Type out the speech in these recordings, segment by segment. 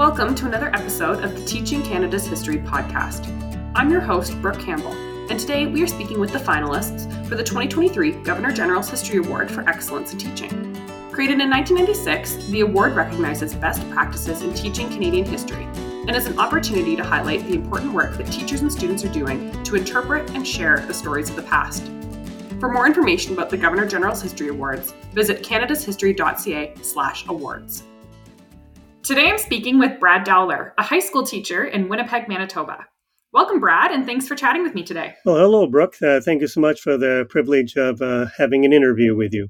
Welcome to another episode of the Teaching Canada's History podcast. I'm your host, Brooke Campbell, and today we are speaking with the finalists for the 2023 Governor General's History Award for Excellence in Teaching. Created in 1996, the award recognizes best practices in teaching Canadian history and is an opportunity to highlight the important work that teachers and students are doing to interpret and share the stories of the past. For more information about the Governor General's History Awards, visit canadashistory.ca/awards. Today I'm speaking with Brad Dowler, a high school teacher in Winnipeg, Manitoba. Welcome, Brad, and thanks for chatting with me today. Well, hello, Brooke. Uh, thank you so much for the privilege of uh, having an interview with you.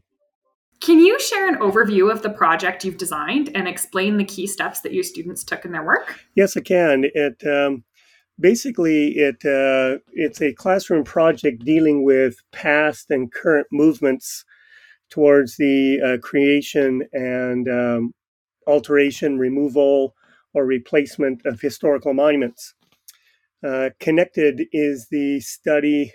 Can you share an overview of the project you've designed and explain the key steps that your students took in their work? Yes, I can. It um, basically it uh, it's a classroom project dealing with past and current movements towards the uh, creation and um, alteration, removal, or replacement of historical monuments. Uh, connected is the study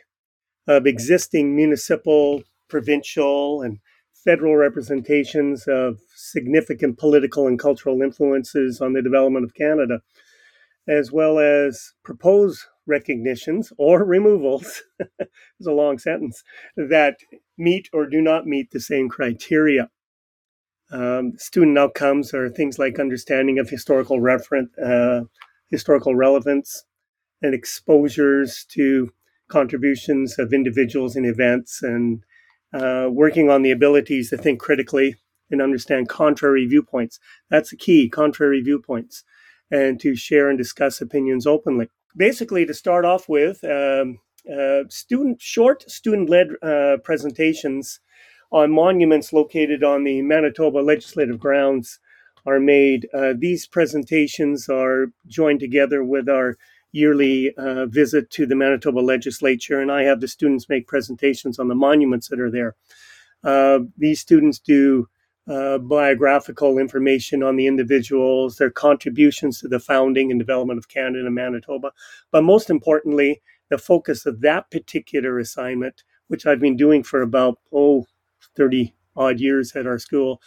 of existing municipal, provincial, and federal representations of significant political and cultural influences on the development of Canada, as well as proposed recognitions or removals, it's a long sentence, that meet or do not meet the same criteria. Um, student outcomes are things like understanding of historical reference, uh, historical relevance, and exposures to contributions of individuals and events, and uh, working on the abilities to think critically and understand contrary viewpoints. That's the key: contrary viewpoints, and to share and discuss opinions openly. Basically, to start off with, um, uh, student short student-led uh, presentations on monuments located on the Manitoba legislative grounds are made. Uh, these presentations are joined together with our yearly uh, visit to the Manitoba legislature, and I have the students make presentations on the monuments that are there. Uh, these students do uh, biographical information on the individuals, their contributions to the founding and development of Canada and Manitoba, but most importantly, the focus of that particular assignment, which I've been doing for about, oh, 30 odd years at our school,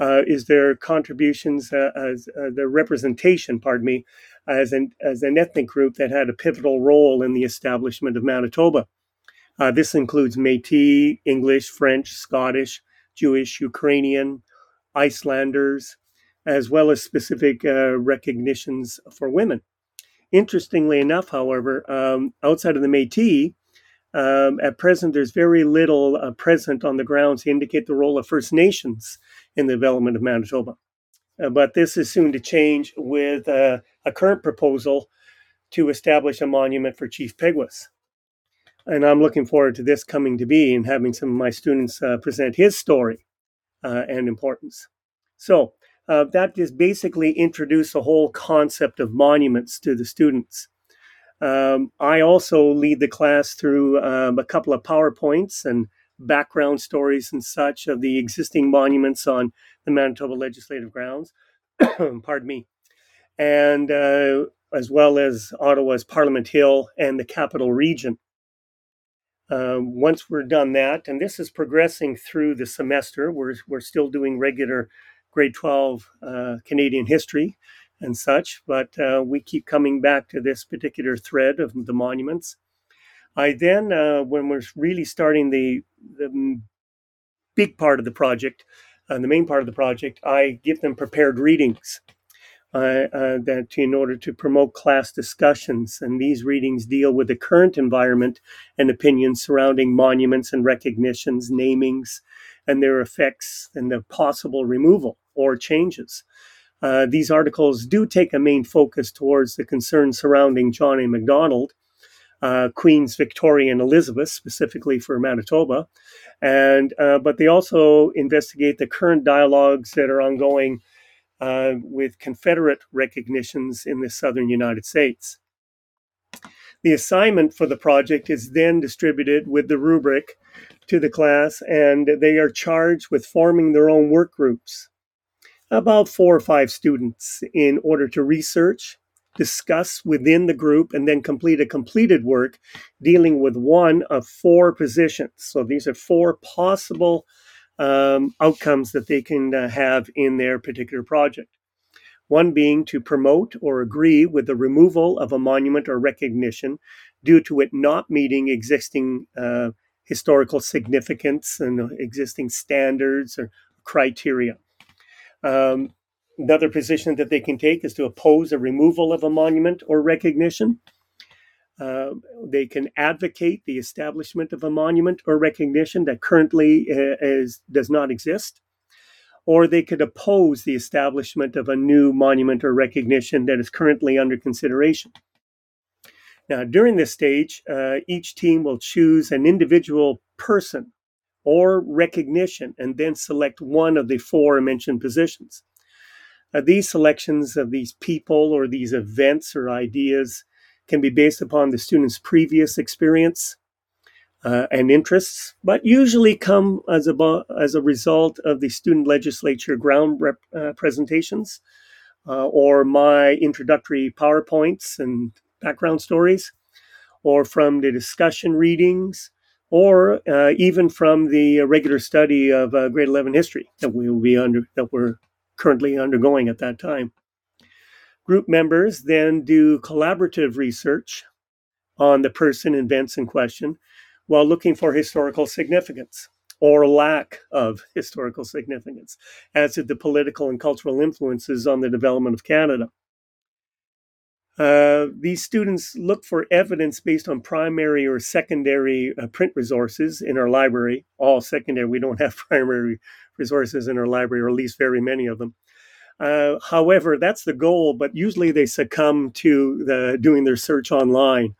uh, is their contributions uh, as uh, their representation, pardon me, as an, as an ethnic group that had a pivotal role in the establishment of Manitoba. Uh, this includes Metis, English, French, Scottish, Jewish, Ukrainian, Icelanders, as well as specific uh, recognitions for women. Interestingly enough, however, um, outside of the Metis, um, at present, there's very little uh, present on the grounds to indicate the role of First Nations in the development of Manitoba. Uh, but this is soon to change with uh, a current proposal to establish a monument for Chief Peguis. And I'm looking forward to this coming to be and having some of my students uh, present his story uh, and importance. So, uh, that just basically introduced the whole concept of monuments to the students. Um, I also lead the class through um, a couple of PowerPoints and background stories and such of the existing monuments on the Manitoba legislative grounds. Pardon me. And uh, as well as Ottawa's Parliament Hill and the capital region. Um, once we're done that, and this is progressing through the semester, we're, we're still doing regular grade 12 uh, Canadian history and such, but uh, we keep coming back to this particular thread of the monuments. I then, uh, when we're really starting the, the big part of the project, uh, the main part of the project, I give them prepared readings uh, uh, that in order to promote class discussions. And these readings deal with the current environment and opinions surrounding monuments and recognitions, namings, and their effects and the possible removal or changes. Uh, these articles do take a main focus towards the concerns surrounding John A. Macdonald, uh, Queen's Victoria and Elizabeth, specifically for Manitoba, and uh, but they also investigate the current dialogues that are ongoing uh, with Confederate recognitions in the southern United States. The assignment for the project is then distributed with the rubric to the class, and they are charged with forming their own work groups about four or five students in order to research, discuss within the group, and then complete a completed work dealing with one of four positions. So these are four possible um, outcomes that they can uh, have in their particular project. one being to promote or agree with the removal of a monument or recognition due to it not meeting existing uh, historical significance and existing standards or criteria. Um, another position that they can take is to oppose a removal of a monument or recognition. Uh, they can advocate the establishment of a monument or recognition that currently uh, is, does not exist or they could oppose the establishment of a new monument or recognition that is currently under consideration. Now, during this stage, uh, each team will choose an individual person or recognition and then select one of the four mentioned positions. Uh, these selections of these people or these events or ideas can be based upon the student's previous experience, uh, and interests, but usually come as a, as a result of the student legislature ground rep, uh, presentations uh, or my introductory PowerPoints and background stories, or from the discussion readings, or uh, even from the regular study of uh, grade 11 history that we will be under that we're currently undergoing at that time. Group members then do collaborative research on the person, events in question, while looking for historical significance or lack of historical significance, as did the political and cultural influences on the development of Canada. Uh, these students look for evidence based on primary or secondary uh, print resources in our library. All secondary, we don't have primary resources in our library, or at least very many of them. Uh, however, that's the goal, but usually they succumb to the, doing their search online.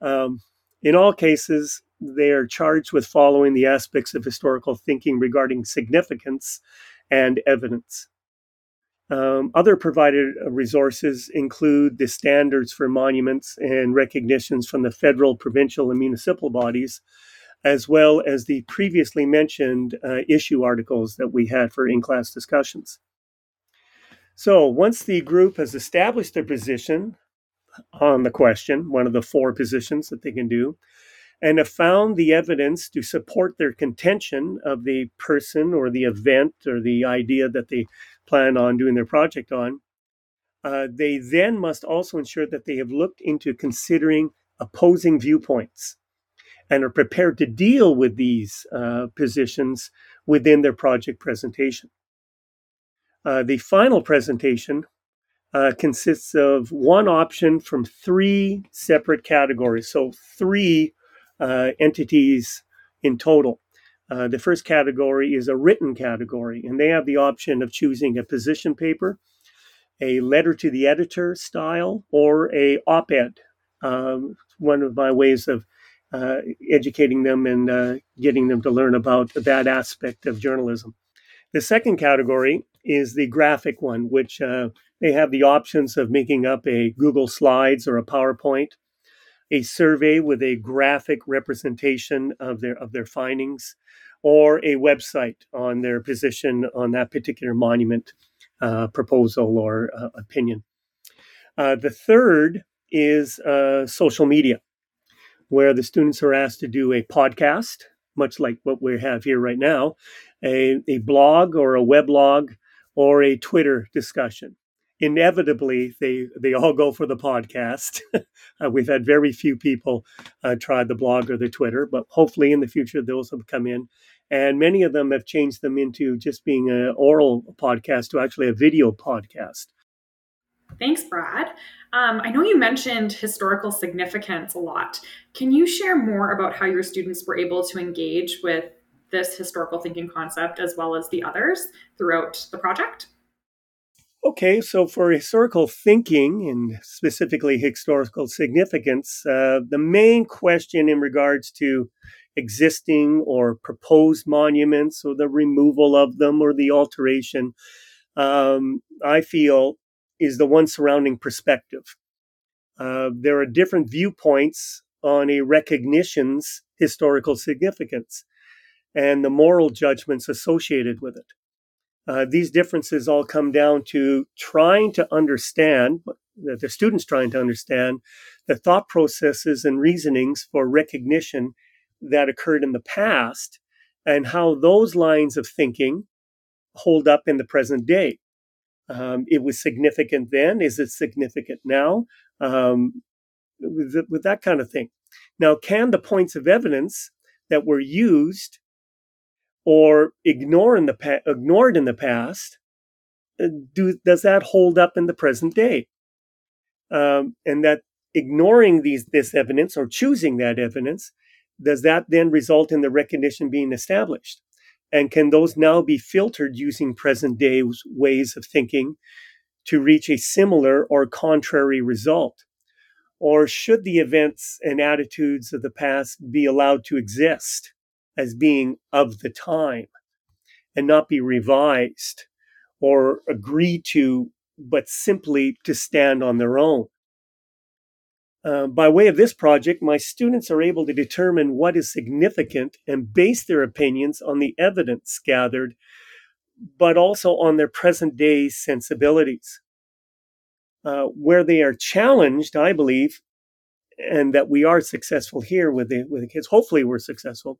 Um, in all cases, they are charged with following the aspects of historical thinking regarding significance and evidence. Um, other provided resources include the standards for monuments and recognitions from the federal, provincial, and municipal bodies, as well as the previously mentioned uh, issue articles that we had for in class discussions. So, once the group has established their position on the question, one of the four positions that they can do, and have found the evidence to support their contention of the person or the event or the idea that they plan on doing their project on. Uh, they then must also ensure that they have looked into considering opposing viewpoints and are prepared to deal with these uh, positions within their project presentation. Uh, the final presentation uh, consists of one option from three separate categories. So, three uh, entities in total. Uh, the first category is a written category, and they have the option of choosing a position paper, a letter to the editor style, or a op-ed. Um, one of my ways of uh, educating them and uh, getting them to learn about that aspect of journalism. The second category is the graphic one, which uh, they have the options of making up a Google Slides or a PowerPoint a survey with a graphic representation of their of their findings, or a website on their position on that particular monument uh, proposal or uh, opinion. Uh, the third is uh, social media, where the students are asked to do a podcast, much like what we have here right now, a, a blog or a weblog, or a Twitter discussion inevitably they they all go for the podcast. uh, we've had very few people uh, try the blog or the Twitter, but hopefully in the future those have come in, and many of them have changed them into just being an oral podcast to actually a video podcast. Thanks, Brad. Um, I know you mentioned historical significance a lot. Can you share more about how your students were able to engage with this historical thinking concept as well as the others throughout the project? Okay, so for historical thinking and specifically historical significance, uh, the main question in regards to existing or proposed monuments or the removal of them or the alteration, um, I feel, is the one surrounding perspective. Uh, there are different viewpoints on a recognition's historical significance and the moral judgments associated with it. Uh, these differences all come down to trying to understand, the students trying to understand the thought processes and reasonings for recognition that occurred in the past and how those lines of thinking hold up in the present day. Um, it was significant then. Is it significant now? Um, with, with that kind of thing. Now, can the points of evidence that were used or ignore in the pa- ignored in the past uh, do does that hold up in the present day? Um, and that ignoring these this evidence or choosing that evidence does that then result in the recognition being established? And can those now be filtered using present day ways of thinking to reach a similar or contrary result? Or should the events and attitudes of the past be allowed to exist as being of the time and not be revised or agreed to, but simply to stand on their own? Uh, by way of this project, my students are able to determine what is significant and base their opinions on the evidence gathered, but also on their present day sensibilities. Uh, where they are challenged, I believe, and that we are successful here with the with the kids. Hopefully, we're successful.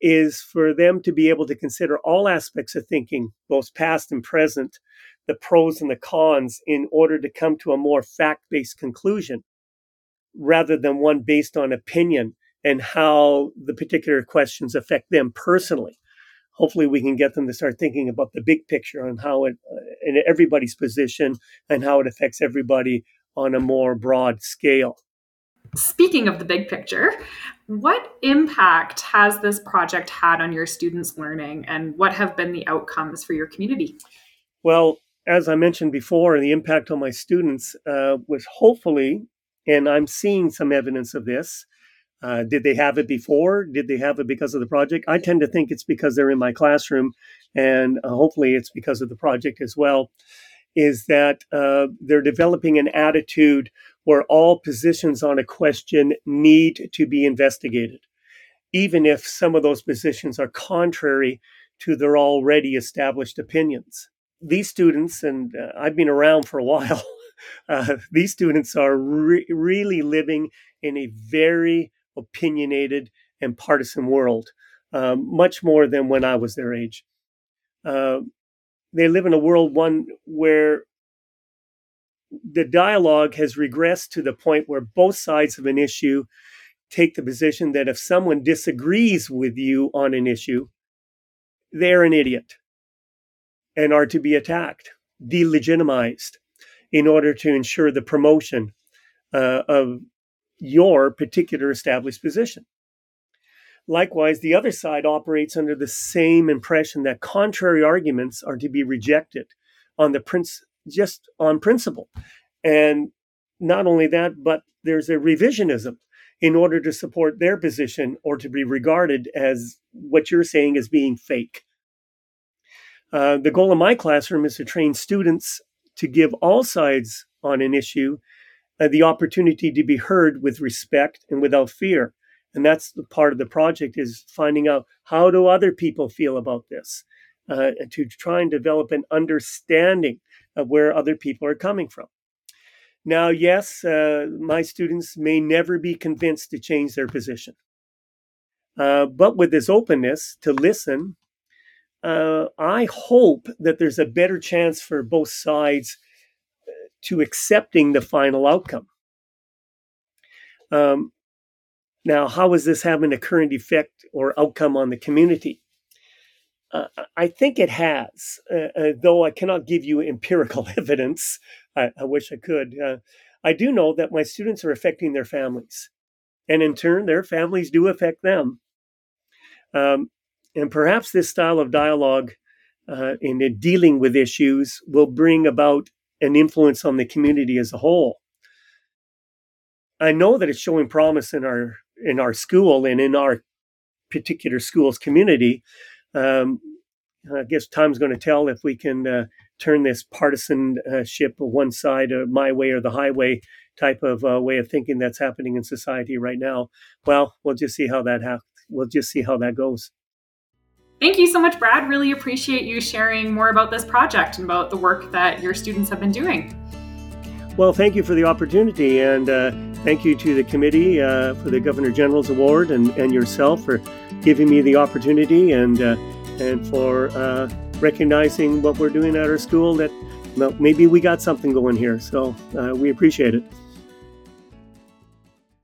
Is for them to be able to consider all aspects of thinking, both past and present, the pros and the cons, in order to come to a more fact based conclusion rather than one based on opinion and how the particular questions affect them personally. Hopefully, we can get them to start thinking about the big picture and how it, uh, in everybody's position and how it affects everybody on a more broad scale. Speaking of the big picture, what impact has this project had on your students' learning and what have been the outcomes for your community? Well, as I mentioned before, the impact on my students uh, was hopefully and I'm seeing some evidence of this. Uh, did they have it before? Did they have it because of the project? I tend to think it's because they're in my classroom, and uh, hopefully it's because of the project as well. Is that uh, they're developing an attitude where all positions on a question need to be investigated, even if some of those positions are contrary to their already established opinions. These students, and uh, I've been around for a while. uh, these students are re- really living in a very opinionated and partisan world, um, much more than when I was their age. Uh, they live in a world one where the dialogue has regressed to the point where both sides of an issue take the position that if someone disagrees with you on an issue, they're an idiot and are to be attacked, delegitimized, in order to ensure the promotion uh, of your particular established position. Likewise, the other side operates under the same impression that contrary arguments are to be rejected on the prince just on principle. And not only that, but there's a revisionism in order to support their position or to be regarded as what you're saying as being fake. Uh, the goal of my classroom is to train students to give all sides on an issue uh, the opportunity to be heard with respect and without fear. And that's the part of the project is finding out how do other people feel about this, uh, to try and develop an understanding of where other people are coming from. Now, yes, uh, my students may never be convinced to change their position. Uh, but with this openness to listen uh, I hope that there's a better chance for both sides uh, to accepting the final outcome. Um, now, how is this having a current effect or outcome on the community? Uh, I think it has, uh, uh though I cannot give you empirical evidence. I, I wish I could. Uh, I do know that my students are affecting their families, and in turn, their families do affect them. Um, and perhaps this style of dialogue uh, in dealing with issues will bring about an influence on the community as a whole. I know that it's showing promise in our in our school and in our particular school's community. Um, I guess time's going to tell if we can uh, turn this partisanship one side, my way or the highway type of uh, way of thinking that's happening in society right now. Well, we'll just see how that ha- we'll just see how that goes. Thank you so much, Brad. Really appreciate you sharing more about this project and about the work that your students have been doing. Well, thank you for the opportunity, and uh, thank you to the committee uh, for the Governor General's Award and, and yourself for giving me the opportunity and uh, and for uh, recognizing what we're doing at our school that maybe we got something going here. So uh, we appreciate it.